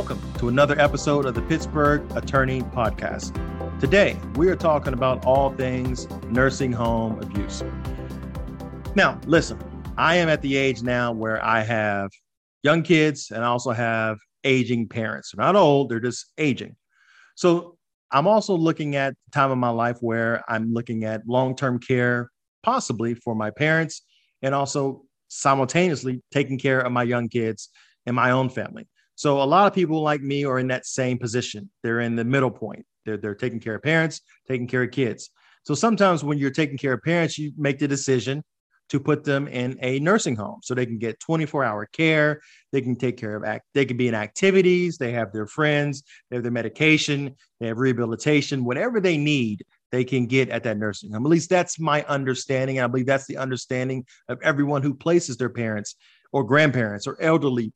Welcome to another episode of the Pittsburgh Attorney Podcast. Today, we are talking about all things nursing home abuse. Now, listen, I am at the age now where I have young kids and I also have aging parents. They're not old, they're just aging. So I'm also looking at time of my life where I'm looking at long-term care, possibly for my parents, and also simultaneously taking care of my young kids and my own family. So a lot of people like me are in that same position. They're in the middle point. They're, they're taking care of parents, taking care of kids. So sometimes when you're taking care of parents, you make the decision to put them in a nursing home so they can get 24 hour care. They can take care of act, they can be in activities, they have their friends, they have their medication, they have rehabilitation, whatever they need, they can get at that nursing home. At least that's my understanding. And I believe that's the understanding of everyone who places their parents or grandparents or elderly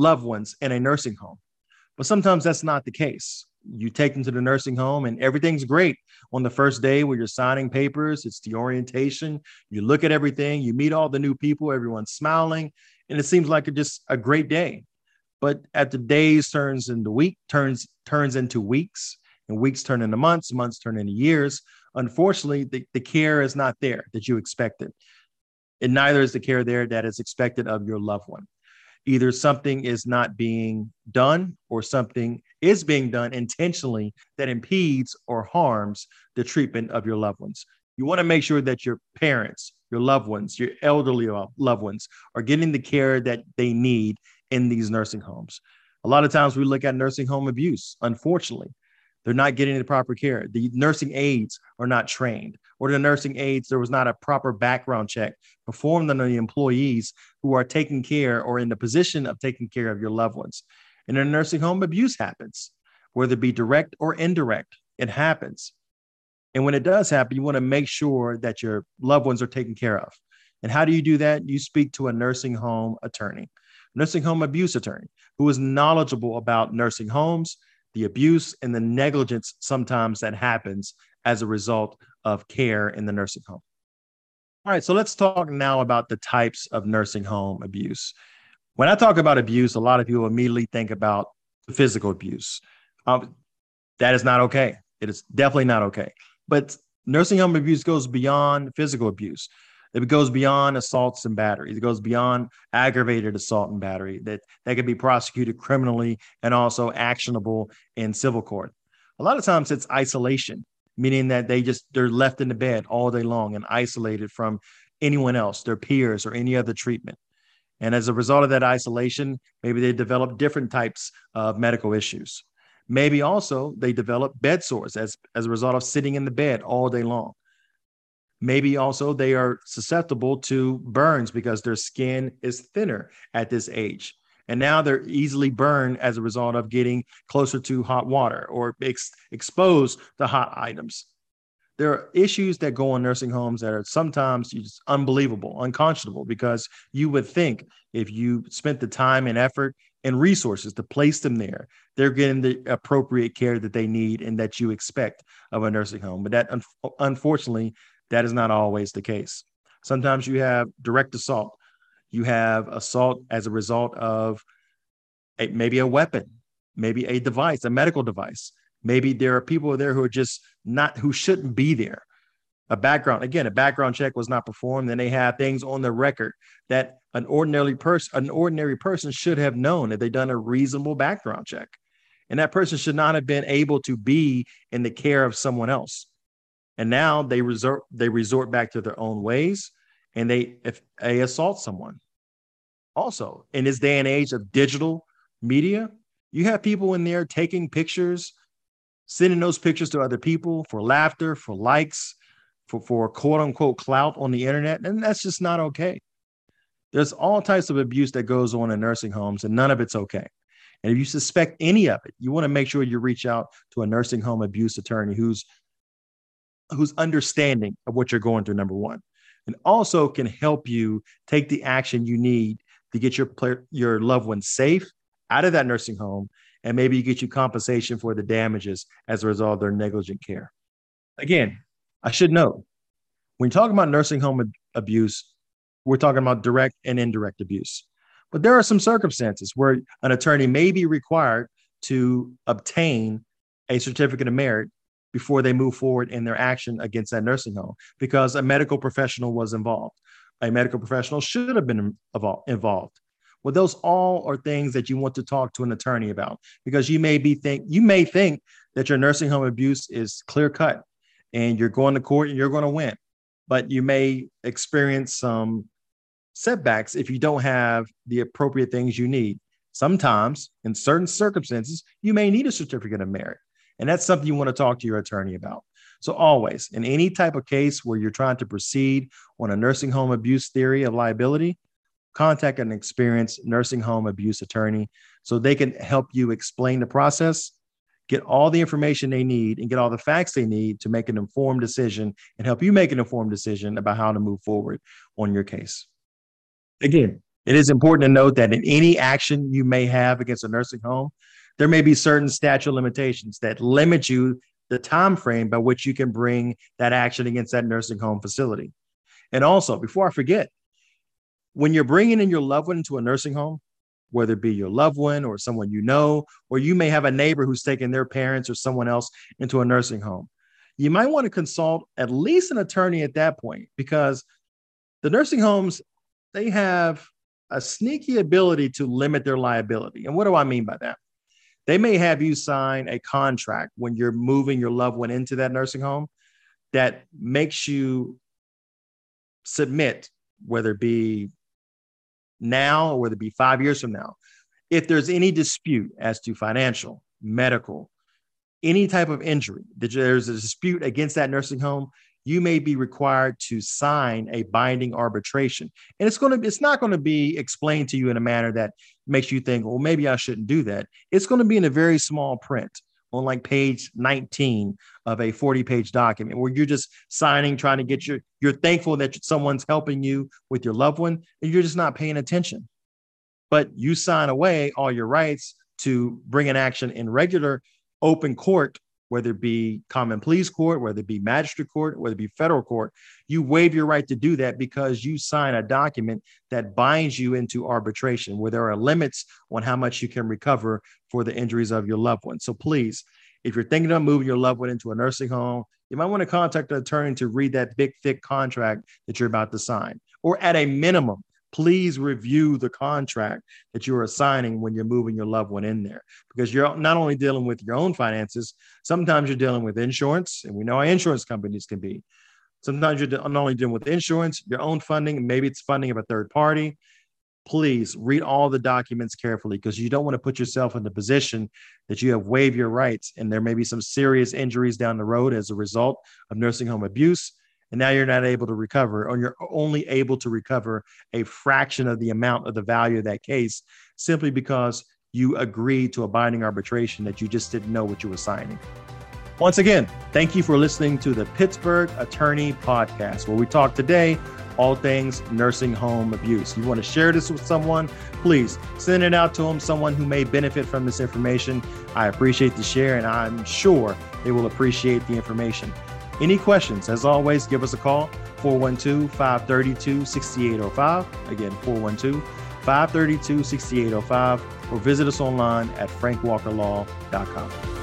loved ones in a nursing home. But sometimes that's not the case. You take them to the nursing home and everything's great. On the first day where you're signing papers it's the orientation. You look at everything. You meet all the new people. Everyone's smiling. And it seems like just a great day. But at the days turns into week turns turns into weeks. And weeks turn into months. Months turn into years. Unfortunately the, the care is not there that you expected. And neither is the care there that is expected of your loved one either something is not being done or something is being done intentionally that impedes or harms the treatment of your loved ones. You want to make sure that your parents, your loved ones, your elderly loved ones are getting the care that they need in these nursing homes. A lot of times we look at nursing home abuse, unfortunately. They're not getting the proper care. The nursing aides are not trained, or the nursing aides, there was not a proper background check performed on the employees who are taking care or in the position of taking care of your loved ones. In a nursing home, abuse happens, whether it be direct or indirect, it happens. And when it does happen, you want to make sure that your loved ones are taken care of. And how do you do that? You speak to a nursing home attorney, nursing home abuse attorney, who is knowledgeable about nursing homes, the abuse, and the negligence sometimes that happens as a result of care in the nursing home. All right, so let's talk now about the types of nursing home abuse. When I talk about abuse, a lot of people immediately think about physical abuse. Um, that is not okay. It is definitely not okay. But nursing home abuse goes beyond physical abuse. It goes beyond assaults and batteries. It goes beyond aggravated assault and battery that, that can be prosecuted criminally and also actionable in civil court. A lot of times it's isolation, meaning that they just they're left in the bed all day long and isolated from anyone else, their peers or any other treatment. And as a result of that isolation, maybe they develop different types of medical issues. Maybe also they develop bed sores as, as a result of sitting in the bed all day long. Maybe also they are susceptible to burns because their skin is thinner at this age. And now they're easily burned as a result of getting closer to hot water or ex- exposed to hot items there are issues that go on nursing homes that are sometimes just unbelievable, unconscionable, because you would think if you spent the time and effort and resources to place them there, they're getting the appropriate care that they need and that you expect of a nursing home. But that, un- unfortunately, that is not always the case. Sometimes you have direct assault. You have assault as a result of a, maybe a weapon, maybe a device, a medical device. Maybe there are people there who are just not who shouldn't be there. A background again, a background check was not performed, and they have things on the record that an ordinary person, an ordinary person should have known that they done a reasonable background check, and that person should not have been able to be in the care of someone else. And now they resort they resort back to their own ways, and they if they assault someone. Also, in this day and age of digital media, you have people in there taking pictures sending those pictures to other people for laughter, for likes, for, for quote unquote clout on the internet. And that's just not okay. There's all types of abuse that goes on in nursing homes, and none of it's okay. And if you suspect any of it, you want to make sure you reach out to a nursing home abuse attorney who's who's understanding of what you're going through, number one, and also can help you take the action you need to get your your loved one safe out of that nursing home and maybe get you compensation for the damages as a result of their negligent care. Again, I should note when you're talking about nursing home abuse, we're talking about direct and indirect abuse. But there are some circumstances where an attorney may be required to obtain a certificate of merit before they move forward in their action against that nursing home because a medical professional was involved. A medical professional should have been involved. Well, those all are things that you want to talk to an attorney about because you may be think you may think that your nursing home abuse is clear cut and you're going to court and you're going to win, but you may experience some setbacks if you don't have the appropriate things you need. Sometimes, in certain circumstances, you may need a certificate of merit. And that's something you want to talk to your attorney about. So, always in any type of case where you're trying to proceed on a nursing home abuse theory of liability, contact an experienced nursing home abuse attorney so they can help you explain the process, get all the information they need, and get all the facts they need to make an informed decision and help you make an informed decision about how to move forward on your case. Again, it is important to note that in any action you may have against a nursing home, there may be certain statute limitations that limit you the time frame by which you can bring that action against that nursing home facility. And also, before I forget, when you're bringing in your loved one into a nursing home, whether it be your loved one or someone you know, or you may have a neighbor who's taking their parents or someone else into a nursing home, you might want to consult at least an attorney at that point because the nursing homes, they have a sneaky ability to limit their liability. And what do I mean by that? They may have you sign a contract when you're moving your loved one into that nursing home that makes you submit, whether it be now or whether it be five years from now, if there's any dispute as to financial, medical, any type of injury, that there's a dispute against that nursing home, you may be required to sign a binding arbitration. And it's going to it's not going to be explained to you in a manner that makes you think, well, maybe I shouldn't do that. It's going to be in a very small print on like page 19 of a 40 page document where you're just signing, trying to get your, you're thankful that someone's helping you with your loved one and you're just not paying attention. But you sign away all your rights to bring an action in regular open court whether it be common pleas court, whether it be magistrate court, whether it be federal court, you waive your right to do that because you sign a document that binds you into arbitration where there are limits on how much you can recover for the injuries of your loved one. So please, if you're thinking of moving your loved one into a nursing home, you might want to contact an attorney to read that big, thick contract that you're about to sign. Or at a minimum, please review the contract that you are signing when you're moving your loved one in there. Because you're not only dealing with your own finances sometimes you're dealing with insurance and we know how insurance companies can be. Sometimes you're not only dealing with insurance your own funding maybe it's funding of a third party. Please read all the documents carefully because you don't want to put yourself in the position that you have waived your rights and there may be some serious injuries down the road as a result of nursing home abuse and now you're not able to recover, or you're only able to recover a fraction of the amount of the value of that case simply because you agreed to a binding arbitration that you just didn't know what you were signing. Once again, thank you for listening to the Pittsburgh Attorney Podcast, where we talk today all things nursing home abuse. You want to share this with someone, please send it out to them, someone who may benefit from this information. I appreciate the share, and I'm sure they will appreciate the information. Any questions, as always, give us a call 412 532 6805. Again, 412 532 6805, or visit us online at frankwalkerlaw.com.